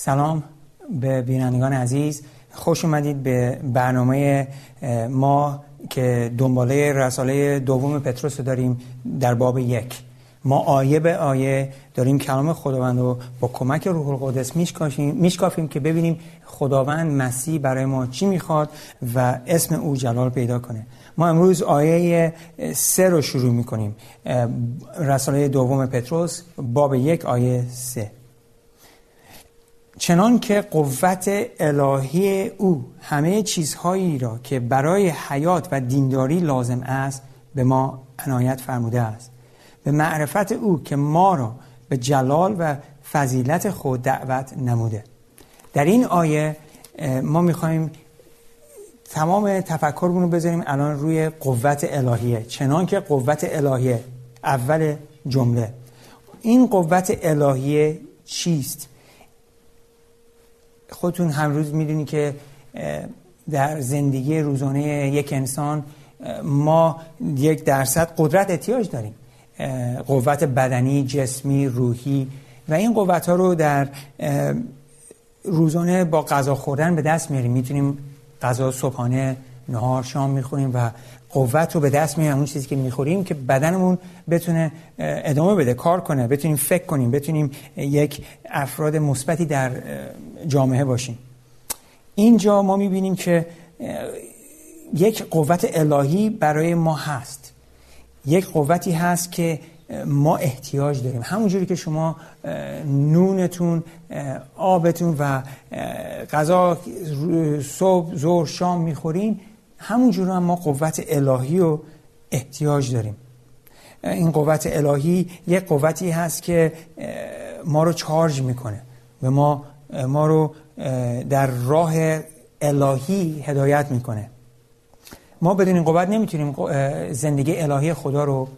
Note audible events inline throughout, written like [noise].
سلام به بینندگان عزیز. خوش اومدید به برنامه ما که دنباله رساله دوم پتروس داریم در باب یک. ما آیه به آیه داریم کلام خداوند رو با کمک روح القدس میشکافیم که ببینیم خداوند مسیح برای ما چی می‌خواد و اسم او جلال پیدا کنه. ما امروز آیه سه رو شروع می‌کنیم. رساله دوم پتروس باب یک آیه سه. چنان که قوت الهی او همه چیزهایی را که برای حیات و دینداری لازم است به ما عنایت فرموده است. به معرفت او که ما را به جلال و فضیلت خود دعوت نموده. در این آیه ما می‌خوایم تمام تفکرمون رو بذاریم الان روی قوت الهیه. چنان که قوت الهیه اول جمله. این قوت الهیه چیست؟ خودتون هر روز می‌دونی که در زندگی روزانه یک انسان ما یک درصد قدرت احتیاج داریم. قوت بدنی، جسمی، روحی و این قوت ها رو در روزانه با غذا خوردن به دست میاریم. می‌تونیم غذا صبحانه نهار شام می‌خوریم و قوت رو به دست میاریم اون چیزی که می‌خوریم که بدنمون بتونه ادامه بده کار کنه. بتونیم فکر کنیم بتونیم یک افراد مثبتی در جامعه باشیم. اینجا ما می‌بینیم که یک قوت الهی برای ما هست. یک قوتی هست که ما احتیاج داریم. همونجوری که شما نونتون آبتون و غذا صبح ظهر شام می‌خورین همونجور هم ما قوت الهی رو احتیاج داریم. این قوت الهی یک قوتی هست که ما رو چارج می‌کنه. و ما ما رو در راه الهی هدایت می‌کنه. ما بدون این قوت نمی‌تونیم زندگی الهی خدا رو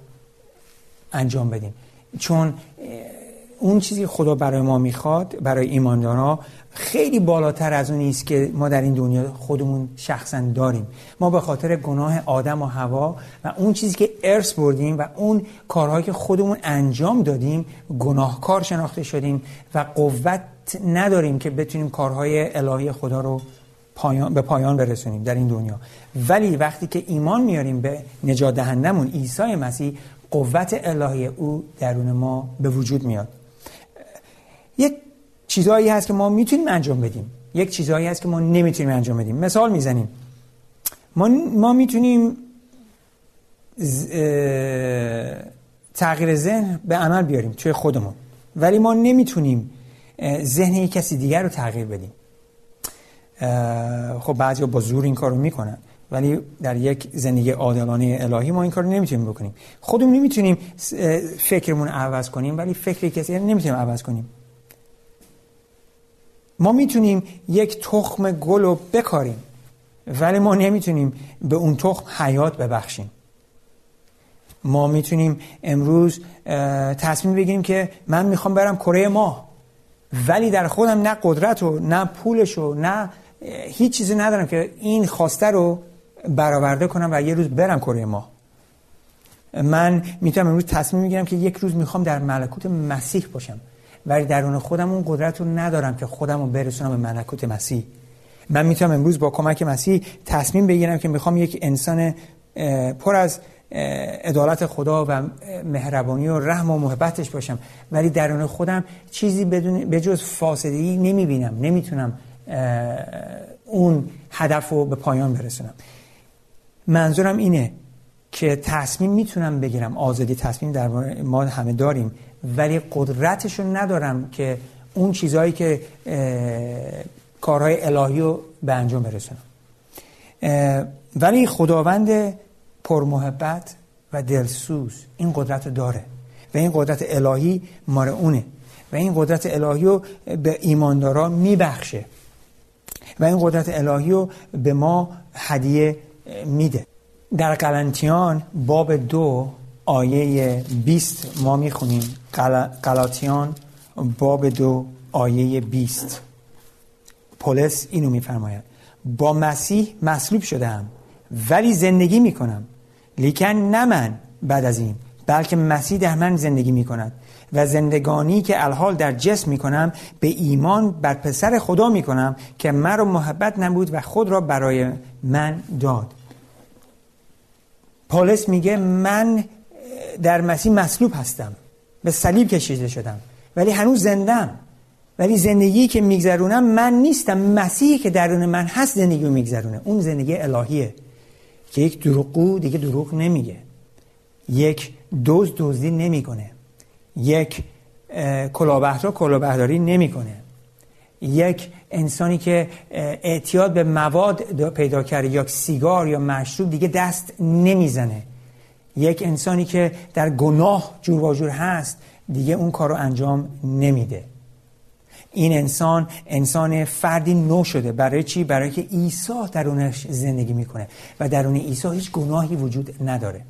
انجام بدیم. چون اون چیزی خدا برای ما می‌خواد برای ایماندارا خیلی بالاتر از اون است که ما در این دنیا خودمون شخصا داریم. ما به خاطر گناه آدم و هوا و اون چیزی که ارث بردیم و اون کارهایی که خودمون انجام دادیم گناهکار شناخته شدیم و قوت نداریم که بتونیم کارهای الهی خدا رو پایان، به پایان برسونیم در این دنیا. ولی وقتی که ایمان میاریم به نجات دهندمون عیسی مسیح قوت الهی او درون ما به وجود میاد. یک چیزهایی هست که ما می‌تونیم انجام بدیم. یک چیزهایی هست که ما نمی‌تونیم انجام بدیم. مثال می‌زنیم. ما, ما می‌تونیم تغییر ذهن به عمل بیاریم توی خودمون. ولی ما نمی‌تونیم ذهن یک کسی دیگر رو تغییر بدیم. خب بعضی با زور این کار رو می‌کنن. ولی در یک زندگی عادلانه الهی ما این کار رو نمی‌تونیم بکنیم. خودمون نمی‌تونیم فکرمون عوض کنیم ولی فکر کسی نمی‌تونیم عوض کنیم. ما می‌تونیم یک تخم گل رو بکاریم ولی ما نمی‌تونیم به اون تخم حیات ببخشیم. ما می‌تونیم امروز تصمیم بگیریم که من می‌خوام برم کره ماه ولی در خودم نه قدرت و نه پولش و نه هیچ چیزی ندارم که این خواسته رو برآورده کنم و یه روز برم کره ماه. من می‌تونم امروز تصمیم می‌گیرم که یک روز می‌خوام در ملکوت مسیح باشم. ولی درون خودم اون قدرت رو ندارم که خودم رو برسونم به ملکوت مسیح. من می‌تونم امروز با کمک مسیح تصمیم بگیرم که می‌خوام یک انسان پر از عدالت خدا و مهربانی و رحم و محبتش باشم. ولی درون خودم چیزی بدون بجز فاسدگی نمی‌بینم نمی‌تونم اون هدف رو به پایان برسونم. منظورم اینه که تصمیم می‌تونم بگیرم آزادی تصمیم در ما همه داریم. ولی قدرتش رو ندارم که اون چیزهایی که کارهای الهی رو به انجام برسونم. ولی خداوند پرمحبت و دلسوز این قدرت داره و این قدرت الهی مار اونه و این قدرت الهی رو به ایماندارا میبخشه و این قدرت الهی رو به ما هدیه میده. در قلنتیان باب دو آیه 20 ما می‌خونیم. قلاتیان باب دو آیه 20 پولس اینو میفرماید. با مسیح مصلوب شدم ولی زندگی می‌کنم. لیکن نه من بعد از این بلکه مسیح در من زندگی می‌کند. و زندگانی که الحال در جسم می‌کنم به ایمان بر پسر خدا می‌کنم که مرا محبت نبود و خود را برای من داد. پولس میگه من در مسیح مصلوب هستم. به صلیب کشیده شدم. ولی هنوز زندم ولی زندگی که میگذرونم من نیستم. مسیحی که درون من هست زندگی رو میگذرونه. اون زندگی الهیه. که یک دروغگو دیگه دروغ نمیگه. یک دوز دزدی نمی‌کنه. یک کلاهبردار کلاهبرداری نمی‌کنه. یک انسانی که اعتیاد به مواد پیدا کرده یا سیگار یا مشروب دیگه دست نمی‌زنه. یک انسانی که در گناه جور و هست دیگه اون کار رو انجام نمیده. این انسان انسان فردی نو شده. برای چی؟ برای که عیسی درونش زندگی می‌کنه. و درون عیسی هیچ گناهی وجود نداره.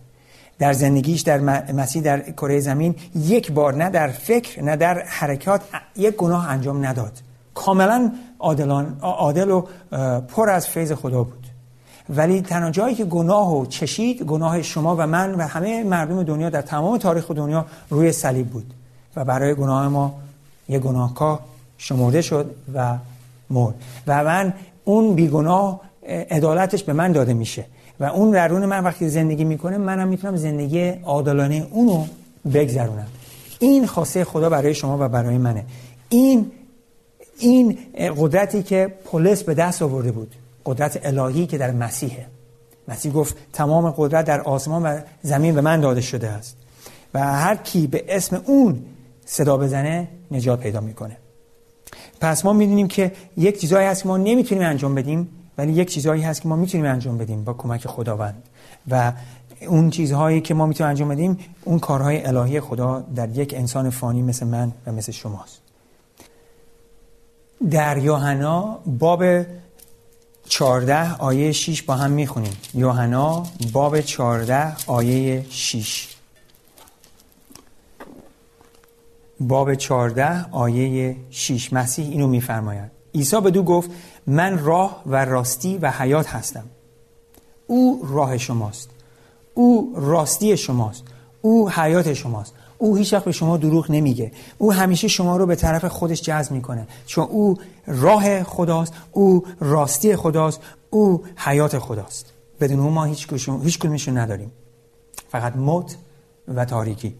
در زندگیش در مسیح در کره زمین یک بار نه در فکر نه در حرکات یک گناه انجام نداد. کاملا عادلان عادل و پر از فیض خدا بود. ولی تنها جایی که گناه و چشید گناه شما و من و همه مردم دنیا در تمام تاریخ دنیا روی صلیب بود و برای گناه ما یه گناهکار شمرده شد و مرد. و من اون بیگناه عدالتش به من داده میشه و اون درون من وقتی زندگی می‌کنه منم می‌تونم زندگی عادلانه اونو بگذرونم. این خاصه خدا برای شما و برای منه. این این قدرتی که پولس به دست آورده بود. قدرت الهی که در مسیحه. مسیح گفت تمام قدرت در آسمان و زمین به من داده شده است. و هر کی به اسم اون صدا بزنه نجات پیدا می‌کنه. پس ما می‌دونیم که یک چیزایی هست که ما نمی‌تونیم انجام بدیم ولی یک چیزهایی هست که ما می‌تونیم انجام بدیم با کمک خداوند. و اون چیزهایی که ما می‌تونیم انجام بدیم اون کارهای الهی خدا در یک انسان فانی مثل من و مثل شماست. در یوحنا باب 14 آیه 6 با هم می‌خونیم. یوحنا باب 14 آیه 6 باب 14 آیه 6 مسیح اینو میفرماید. عیسی به دو گفت من راه و راستی و حیات هستم. او راه شماست. او راستی شماست. او حیات شماست. او هیچ وقت به شما دروغ نمیگه. او همیشه شما رو به طرف خودش جذب می‌کنه. چون او راه خداست او راستی خداست او حیات خداست. بدون اون ما هیچ هیچ نداریم. فقط موت و تاریکی.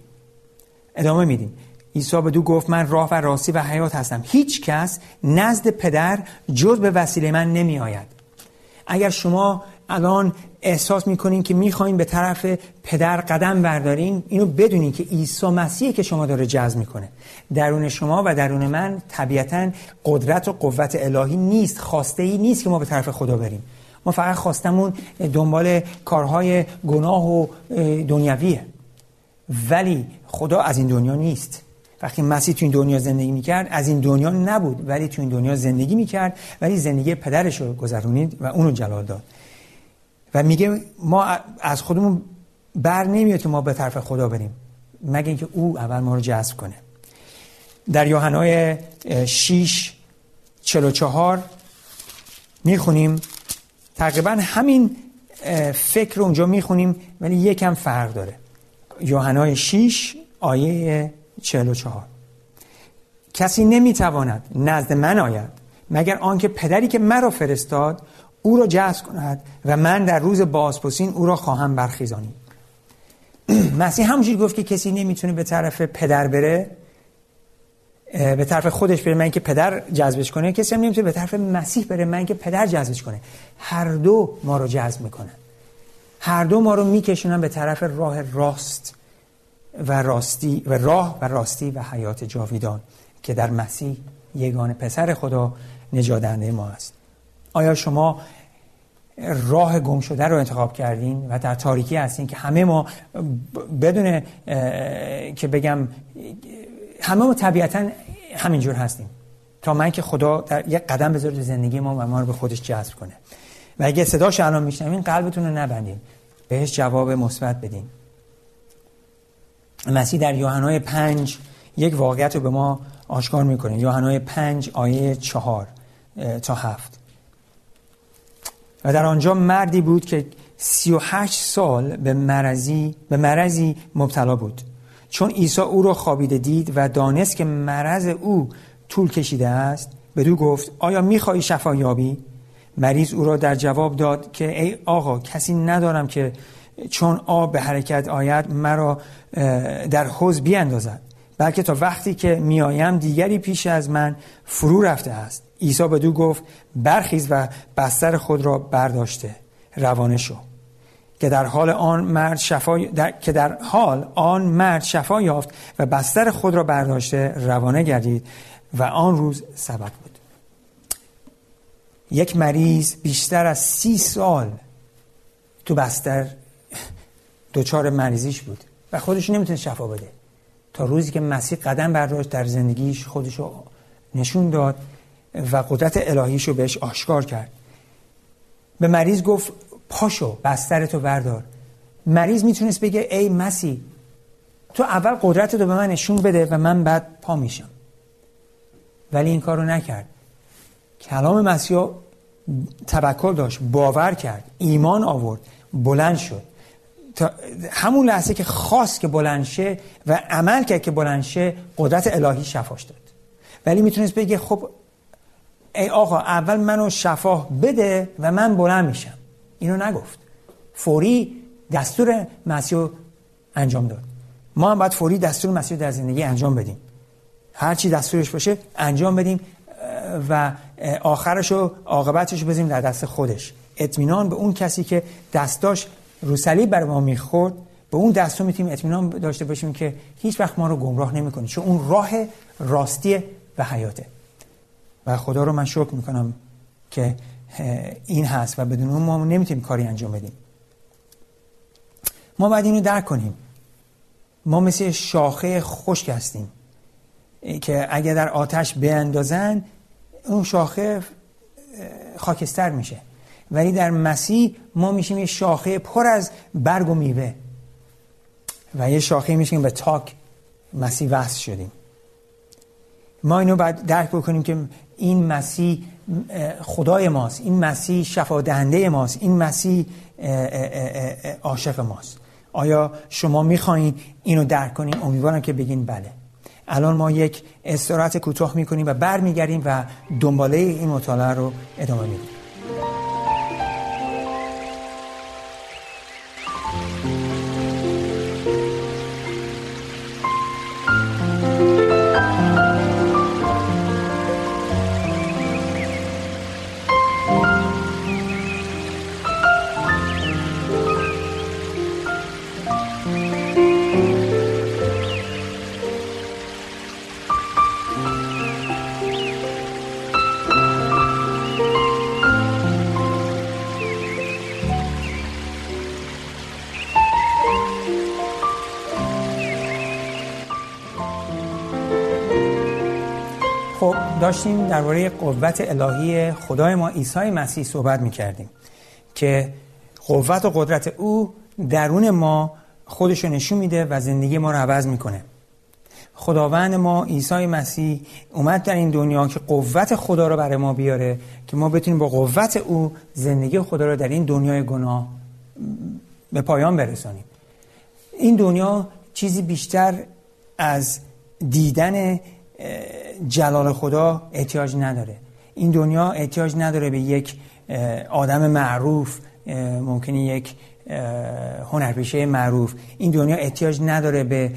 ادامه میدیم. عیسی به دو گفت من راه و راستی و حیات هستم. هیچ کس نزد پدر جز به وسیله من نمی آید اگر شما الان احساس می‌کنین که می‌خواین به طرف پدر قدم بردارین؟ اینو بدونین که عیسی مسیحه که شما داره جذب می‌کنه. درون شما و درون من طبیعتا قدرت و قوت الهی نیست خواسته ای نیست که ما به طرف خدا بریم. ما فقط خواستمون دنبال کارهای گناه و دنیویه ولی خدا از این دنیا نیست. وقتی مسیح تو این دنیا زندگی می‌کرد از این دنیا نبود ولی تو این دنیا زندگی می‌کرد ولی زندگی پدرش رو گذرونید و اونو جلال داد. و میگه ما از خودمون بر نمیاد که ما به طرف خدا بریم. مگه اینکه او اول ما رو جذب کنه. در یوحنای 6 44 می‌خونیم. تقریبا همین فکر رو اونجا می‌خونیم ولی یکم فرق داره. یوحنای 6 آیه 44 کسی نمی‌تواند نزد من آید مگر آنکه پدری که مرا فرستاد او را جذب کند و من در روز بازپسین او را خواهم برخیزانی [clears throat] مسیح همونجوری گفت که کسی نمی‌تونه به طرف پدر بره به طرف خودش بره من که پدر جذبش کنه کسی هم نمی‌تونه به طرف مسیح بره من که پدر جذبش کنه. هر دو ما رو جذب می‌کنه هر دو ما رو میکشونن به طرف راه راست و راستی و راه و راستی و حیات جاویدان که در مسیح یگان پسر خدا نجادنده ما است. آیا شما راه گم شده رو انتخاب کردین و در تاریکی هستین که همه ما بدون که بگم همه ما طبیعتا همینجور هستیم. تا من که خدا در یک قدم بذاره تو زندگی ما و ما رو به خودش جذب کنه. و اگه صداش الان میشنوین قلبتون رو نبندین. بهش جواب مثبت بدین. مسیح در یوحنای پنج یک واقعیت رو به ما آشکار می‌کنه. یوحنای پنج آیه چهار تا هفت. و در آنجا مردی بود که سی و هشت سال به مرضی, به مرضی مبتلا بود. چون عیسی او را خوابیده دید و دانست که مرض او طول کشیده است بدو گفت آیا می‌خواهی شفا یابی؟ مریض او را در جواب داد که ای آقا کسی ندارم که چون آب به حرکت آید مرا در حوز بیاندازد بلکه تا وقتی که میایم دیگری پیش از من فرو رفته است. عیسی به دو گفت برخیز و بستر خود را برداشته روانه شو. که در حال آن مرد شفا در... که در حال آن مرد شفا یافت و بستر خود را برداشته روانه گردید و آن روز سبت بود. یک مریض بیشتر از سی سال تو بستر دوچار مریضیش بود و خودش نمی‌تونه شفا بده. تا روزی که مسیح قدم برداشت در زندگیش خودش رو نشون داد و قدرت الهیش رو بهش آشکار کرد. به مریض گفت پاشو بسترتو بردار. مریض می‌تونست بگه ای مسیح تو اول قدرت رو به من نشون بده و من بعد پا میشم. ولی این کار رو نکرد. کلام مسیح توکل داشت باور کرد ایمان آورد بلند شد. تا همون لحظه که خواست که بلند شه و عمل کرد که بلند شه قدرت الهی شفاش داد. ولی می‌تونست بگه خب ای آقا اول منو شفا بده و من بلند میشم. اینو نگفت. فوری دستور مسیح انجام داد. ما هم باید فوری دستور مسیح در زندگی انجام بدیم. هر چی دستورش باشه انجام بدیم و آخرش و عاقبتش بزنیم در دست خودش. اطمینان به اون کسی که دستاش رو صلیب بر ما می‌خورد به اون دستور می‌تونیم اطمینان داشته باشیم که هیچ وقت ما رو گمراه نمی‌کنه. چون اون راه راستی و حیاته. و خدا رو من شکر می‌کنم که این هست و بدون اون ما نمی‌تونیم کاری انجام بدیم. ما باید اینو درک کنیم. ما مثل شاخه خشک هستیم. که اگر در آتش بیندازن اون شاخه خاکستر میشه. ولی در مسیح ما میشیم یه شاخه پر از برگ و میوه. و یه شاخه میشیم به تاک مسیح وصل شدیم. ما اینو باید درک بکنیم که این مسیح خدای ماست این مسیح شفا دهنده ماست این مسیح عاشق ماست. آیا شما می‌خواین اینو درک کنین؟ امیدوارم که بگین بله. الان ما یک استراحت کوتاه می‌کنیم و برمیگردیم و دنباله این مطالعه رو ادامه میدیم. داشتیم درباره قوت الهی خدای ما عیسی مسیح صحبت می‌کردیم که قوت و قدرت او درون ما خودشو نشون میده و زندگی ما رو عوض می‌کنه. خداوند ما عیسی مسیح اومد در این دنیا که قوت خدا رو برای ما بیاره که ما بتونیم با قوت او زندگی خدا رو در این دنیای گناه به پایان برسانیم. این دنیا چیزی بیشتر از دیدن جلال خدا احتیاج نداره. این دنیا احتیاج نداره به یک آدم معروف ممکنه یک هنرپیشه معروف. این دنیا احتیاج نداره به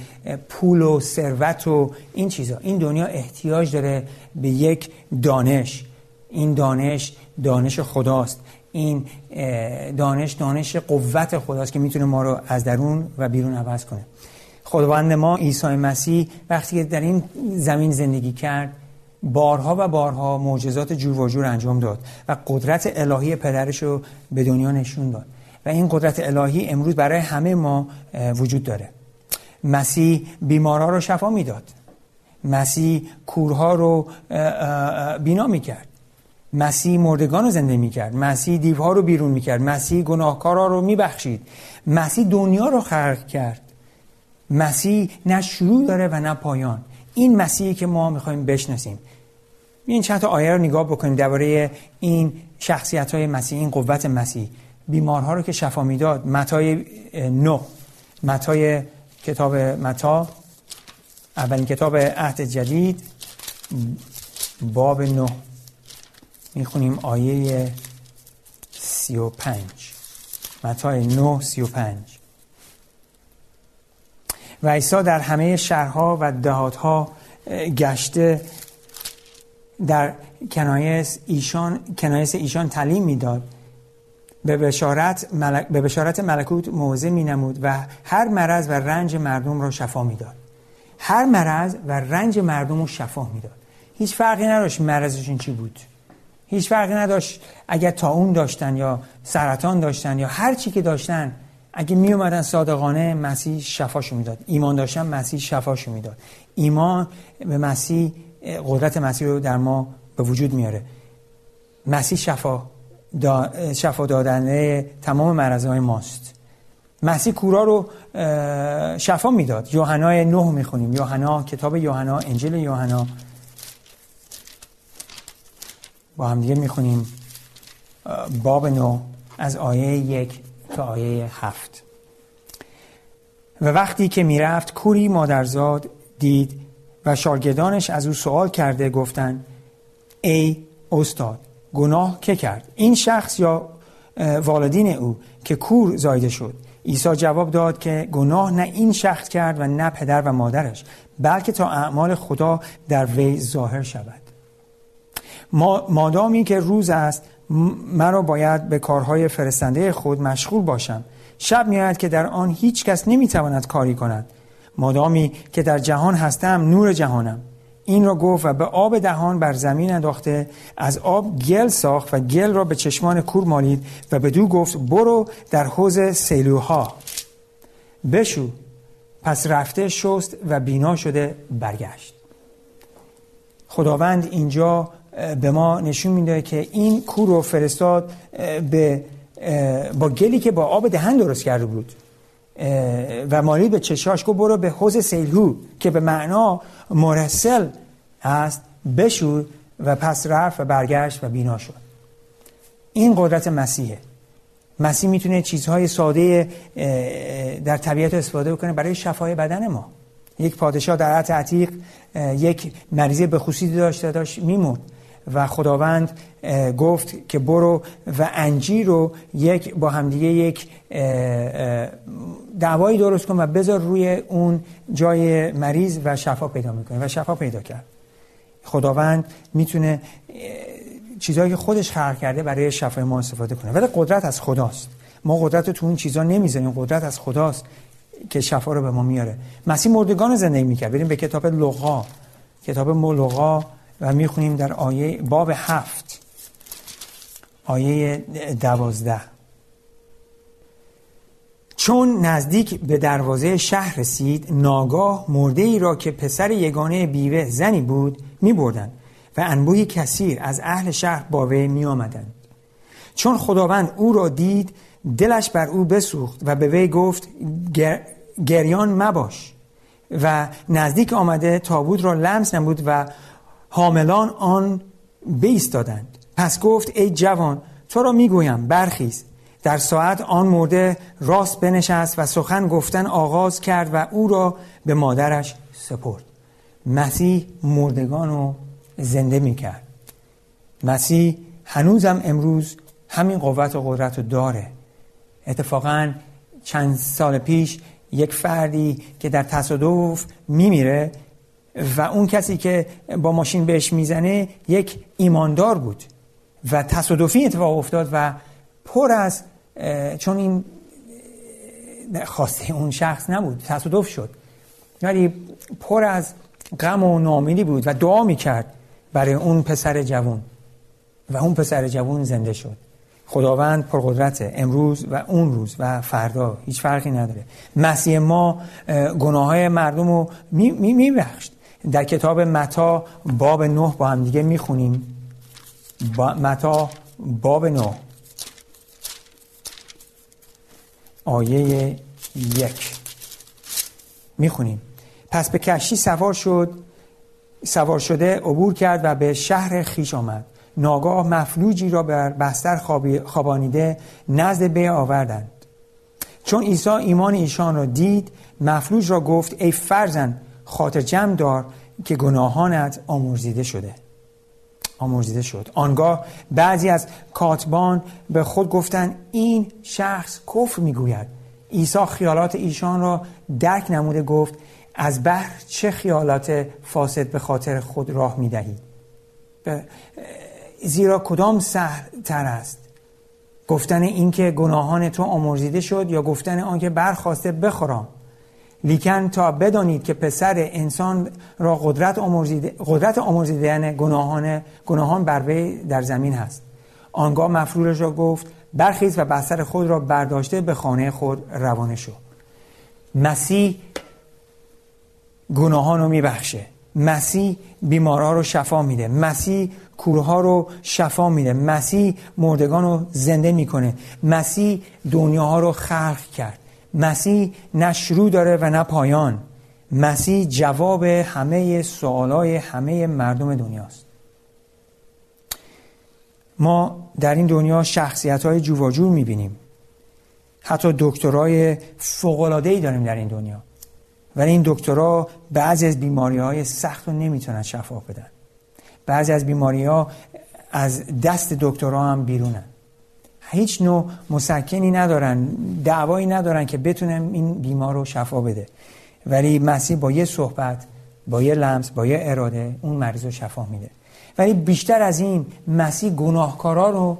پول و ثروت و این چیزا. این دنیا احتیاج داره به یک دانش. این دانش دانش خداست. این دانش دانش قوت خداست که می‌تونه ما رو از درون و بیرون عوض کنه. خداوند ما عیسی مسیح وقتی که در این زمین زندگی کرد بارها و بارها معجزات جور و جور انجام داد و قدرت الهی پدرش رو به دنیا نشون داد. و این قدرت الهی امروز برای همه ما وجود داره. مسیح بیمارها رو شفا می‌داد. مسیح کورها رو بینا می‌کرد. مسیح مردگان رو زنده می‌کرد. مسیح دیوها رو بیرون می‌کرد. مسیح گناهکارا رو میبخشید. مسیح دنیا رو خلق کرد. مسیح نه شروع داره و نه پایان. این مسیحی که ما می‌خوایم بشناسیم. این چند تا آیه رو نگاه بکنیم درباره این شخصیت های مسیح این قوت مسیح. بیمارها رو که شفا می‌داد متای نو متای کتاب متا. اولین کتاب عهد جدید. باب نو می‌خونیم آیه سی و پنج. متای نو سی و پنج. و عیسی در همه شهرها و دهاتها گشته در کنایس ایشان کنایس ایشان تعلیم می‌داد. به بشارت, ملک، به بشارت ملکوت موضع می نمود و هر مرض و رنج مردم را شفا می‌داد. هر مرض و رنج مردم رو شفا می‌داد. هیچ فرقی نداشت مرضشون چی بود. هیچ فرقی نداشت اگر تا اون داشتن یا سرطان داشتن یا هر چی که داشتن اگه می اومدن صادقانه مسیح شفاشو می‌داد. ایمان داشتن مسیح شفاشو می‌داد. ایمان به مسیح قدرت مسیح رو در ما به وجود میاره. مسیح شفا دا شفا دادنه تمام مرضهای ماست. مسیح کورا رو شفا می‌داد. یوحنا نه می‌خونیم. یوحنا کتاب یوحنا انجیل یوحنا. با هم دیگه می‌خونیم. باب نو از آیه یک تا آیه هفت. و وقتی که می‌رفت کوری مادرزاد دید و شاگردانش از او سوال کرده گفتند ای استاد گناه که کرد؟ این شخص یا والدین او که کور زایده شد؟ عیسی جواب داد که گناه نه این شخص کرد و نه پدر و مادرش بلکه تا اعمال خدا در وی ظاهر شود. مادامی که روز است مرا باید به کارهای فرستنده خود مشغول باشم. شب میآید که در آن هیچ کس نمی‌تواند کاری کند. مادامی که در جهان هستم نور جهانم. این را گفت و به آب دهان بر زمین انداخته از آب گل ساخت و گل را به چشمان کور مالید و به دو گفت برو در حوز سیلوها. بشو. پس رفته شست و بینا شده برگشت. خداوند اینجا به ما نشون میده که این کور رو فرستاد به با گلی که با آب دهن درست کرده بود. و مالید به چشاش گفت برو به حوز سیلهو که به معنا مرسل هست بشور و پس رفت و برگشت و بینا شد. این قدرت مسیحه. مسیح می‌تونه چیزهای ساده در طبیعت استفاده بکنه برای شفای بدن ما. یک پادشاه در عهد عتیق یک مریضی به خصوصی داشته داشت میمون و خداوند گفت که برو و انجیر رو یک با همدیگه یک دعوایی درست کن و بذار روی اون جای مریض و شفا پیدا می‌کنه و شفا پیدا کرد. خداوند می‌تونه چیزهایی که خودش خلق کرده برای شفای ما استفاده کنه. ولی قدرت از خداست. ما قدرت تو اون چیزا نمی‌ذاریم. قدرت از خداست که شفا رو به ما میاره. مسیح مردگان رو زندگی می‌کرد. بریم به کتاب لغا کتاب لغا و می‌خونیم در آیه باب هفت آیه دوازده چون نزدیک به دروازه شهر رسید ناگاه مرده ای را که پسر یگانه بیوه زنی بود می بردن و انبوهی کثیر از اهل شهر با وی می آمدن. چون خداوند او را دید دلش بر او بسوخت و به وی گفت گریان مباش و نزدیک آمده تابوت را لمس نمود و حاملان آن دادند. پس گفت ای جوان تو را می‌گویم برخیز. در ساعت آن مرده راست بنشست و سخن گفتن آغاز کرد و او را به مادرش سپرد. مسیح مردگان رو زنده می‌کرد. مسیح هنوزم امروز همین قوت و قدرت رو داره. اتفاقا چند سال پیش یک فردی که در تصادف میمیره و اون کسی که با ماشین بهش می‌زنه یک ایماندار بود و تصادفی اتفاق افتاد و پر از چون این خواسته اون شخص نبود تصادف شد. ولی پر از غم و نامیدی بود و دعا می‌کرد برای اون پسر جوان و اون پسر جوان زنده شد. خداوند پرقدرت امروز و اون روز و فردا هیچ فرقی نداره. مسیح ما گناه های مردم رو میبخشت می در کتاب متا باب نه با هم دیگه می‌خونیم. با متا باب نه. آیه یک. می‌خونیم. پس به کشتی سوار شد. سوار شده عبور کرد و به شهر خیش آمد. ناگاه مفلوجی را بر بستر خوابانیده نزد بی آوردند. چون عیسی ایمان ایشان را دید مفلوج را گفت ای فرزن خاطر جمع دار که گناهانت آمرزیده شده. آمرزیده شد. آنگاه بعضی از کاتبان به خود گفتند این شخص کفر می‌گوید. عیسی خیالات ایشان را درک نموده گفت از بحر چه خیالات فاسد به خاطر خود راه می‌دهید زیرا کدام سهل تر است؟ گفتن اینکه گناهان تو آمرزیده شد یا گفتن آنکه برخواسته بخورم؟ لیکن تا بدانید که پسر انسان را قدرت آمرزیده قدرت آمرزیدن گناهان گناهان بر وی در زمین هست. آنگاه مفرورش را گفت برخیز و بستر خود را برداشته به خانه خود روانه شو. مسیح گناهان رو میبخشه. مسیح بیمارها رو شفا میده. مسیح کورها رو شفا میده. مسیح مردگان رو زنده می‌کنه. مسیح دنیاها رو خلق کرد. مسیح نه شروع داره و نه پایان. مسیح جواب همه سوالای همه مردم دنیاست. ما در این دنیا شخصیت های جواجور می‌بینیم. حتی دکترای فوقلادهی داریم در این دنیا. ولی این دکترها بعضی از بیماری های سخت رو نمی‌تونن شفا بدن. بعضی از بیماری ها از دست دکترها هم بیرونن. هیچ نوع مسکنی ندارن دعوایی ندارن که بتونن این بیمار رو شفا بده. ولی مسیح با یه صحبت با یه لمس با یه اراده اون مریض رو شفا میده. ولی بیشتر از این مسیح گناهکارا رو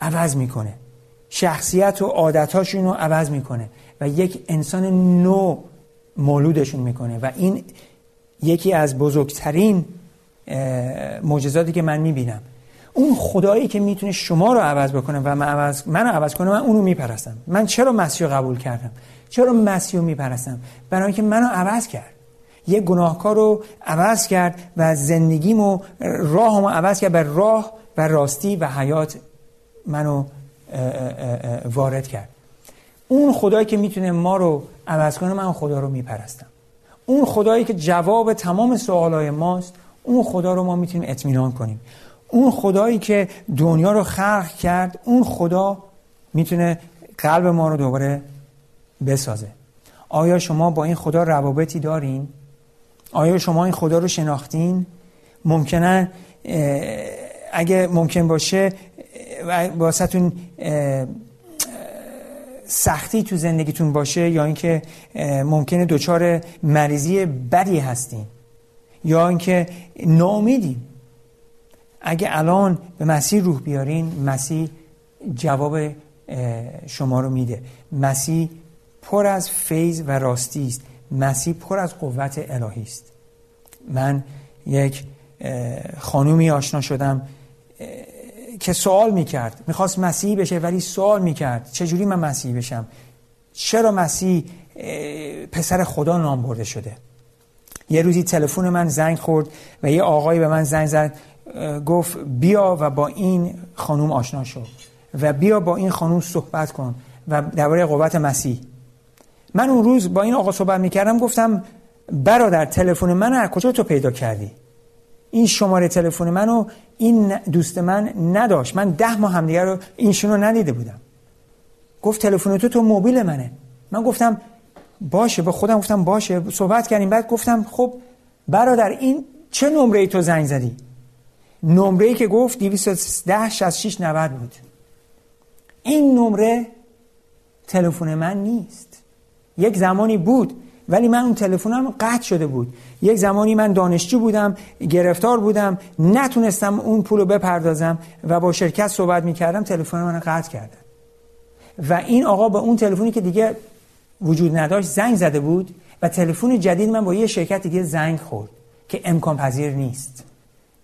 عوض می‌کنه. شخصیت و عادتهاشون رو عوض می‌کنه و یک انسان نو مولودشون می‌کنه و این یکی از بزرگترین معجزاتی که من می‌بینم اون خدایی که می‌تونه شما رو عوض بکنه و من عوض منو عوض کنه من اونو میپرستم. من چرا مسیح قبول کردم؟ چرا مسیح رو میپرستم؟ برای اینکه منو عوض کرد. یه گناهکار رو عوض کرد و زندگیمو راهمو عوض کرد به راه و راستی و حیات منو وارد کرد. اون خدایی که می‌تونه ما رو عوض کنه من خدا رو میپرستم. اون خدایی که جواب تمام سوالای ماست اون خدا رو ما می‌تونیم اطمینان کنیم. اون خدایی که دنیا رو خلق کرد اون خدا می‌تونه قلب ما رو دوباره بسازه آیا شما با این خدا روابطی دارین؟ آیا شما این خدا رو شناختین؟ ممکنه اگه ممکن باشه واسهتون سختی تو زندگیتون باشه یا اینکه ممکنه دچار مریضی بدی هستین یا اینکه ناامیدین اگه الان به مسیح روح بیارین مسیح جواب شما رو میده. مسیح پر از فیض و راستی است. مسیح پر از قوت الهی است. من یک خانومی آشنا شدم که سوال می‌کرد. می‌خواست مسیحی بشه ولی سوال می‌کرد. چجوری من مسیحی بشم؟ چرا مسیح پسر خدا نام برده شده؟ یه روزی تلفن من زنگ خورد و یه آقایی به من زنگ زد. گفت بیا و با این خانوم آشنا شو و بیا با این خانوم صحبت کن و درباره قوت مسیح. من اون روز با این آقا صحبت می‌کردم گفتم برادر تلفن من از کجا تو پیدا کردی؟ این شماره تلفن منو این دوست من نداشت. من ده ماه همدیگه رو اینشون رو ندیده بودم. گفت تلفن تو تو موبیل منه. من گفتم باشه به خودم گفتم باشه. صحبت کردیم بعد گفتم خب برادر این چه نمره ای تو زنگ زدی؟ نمره که گفت 210 66 90 بود. این نمره تلفن من نیست. یک زمانی بود ولی من اون تلفنم قطع شده بود. یک زمانی من دانشجو بودم گرفتار بودم نتونستم اون پول رو بپردازم و با شرکت صحبت می‌کردم تلفن من قطع کردن. و این آقا با اون تلفنی که دیگه وجود نداشت زنگ زده بود و تلفن جدید من با یه شرکت دیگه زنگ خورد که امکان پذیر نیست.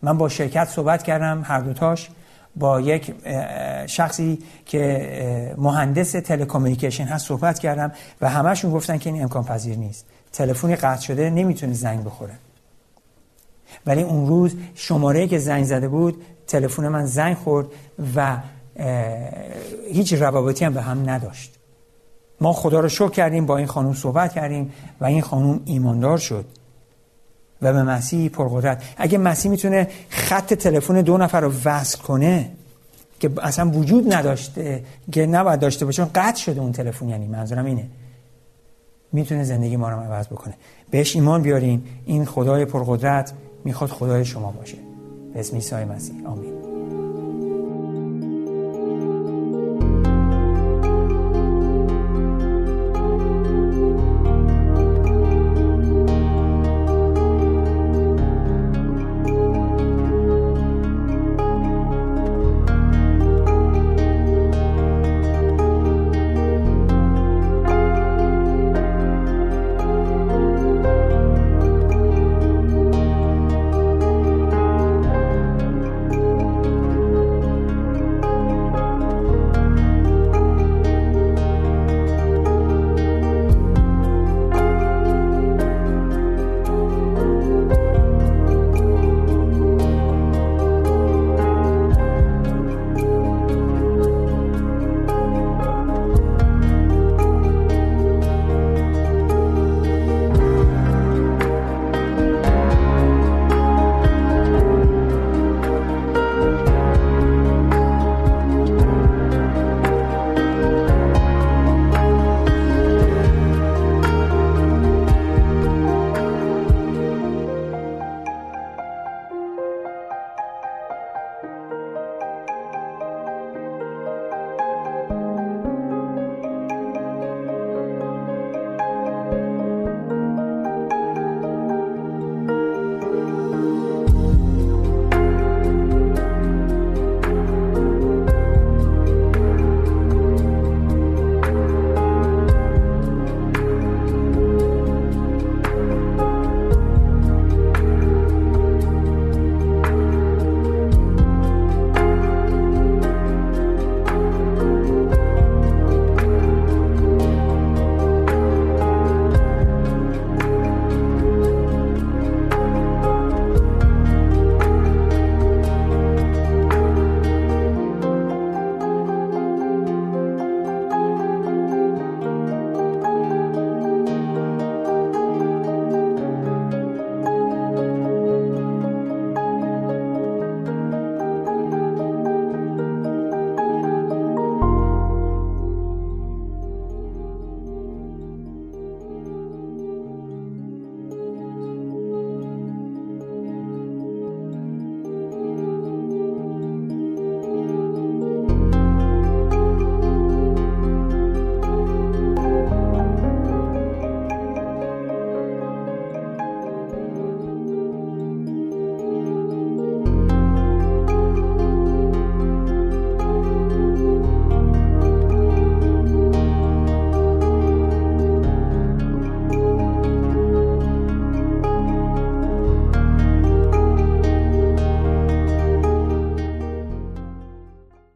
من با شرکت صحبت کردم هر دوتاش با یک شخصی که مهندس تلکامیکیشن هست صحبت کردم و همشون گفتن که این امکان پذیر نیست. تلفنی قطع شده نمی‌تونه زنگ بخوره. ولی اون روز شماره که زنگ زده بود تلفن من زنگ خورد و هیچ روابطی هم به هم نداشت. ما خدا رو شکر کردیم با این خانم صحبت کردیم و این خانم ایماندار شد. و به مسیح پرقدرت. اگه مسیح می‌تونه خط تلفن دو نفر رو وصل کنه که اصلا وجود نداشته که نباید داشته باشه قطع شده اون تلفن یعنی منظورم اینه. می‌تونه زندگی ما رو عوض بکنه. بهش ایمان بیارین. این خدای پرقدرت می‌خواد خدای شما باشه. به اسم عیسی مسیح. آمین.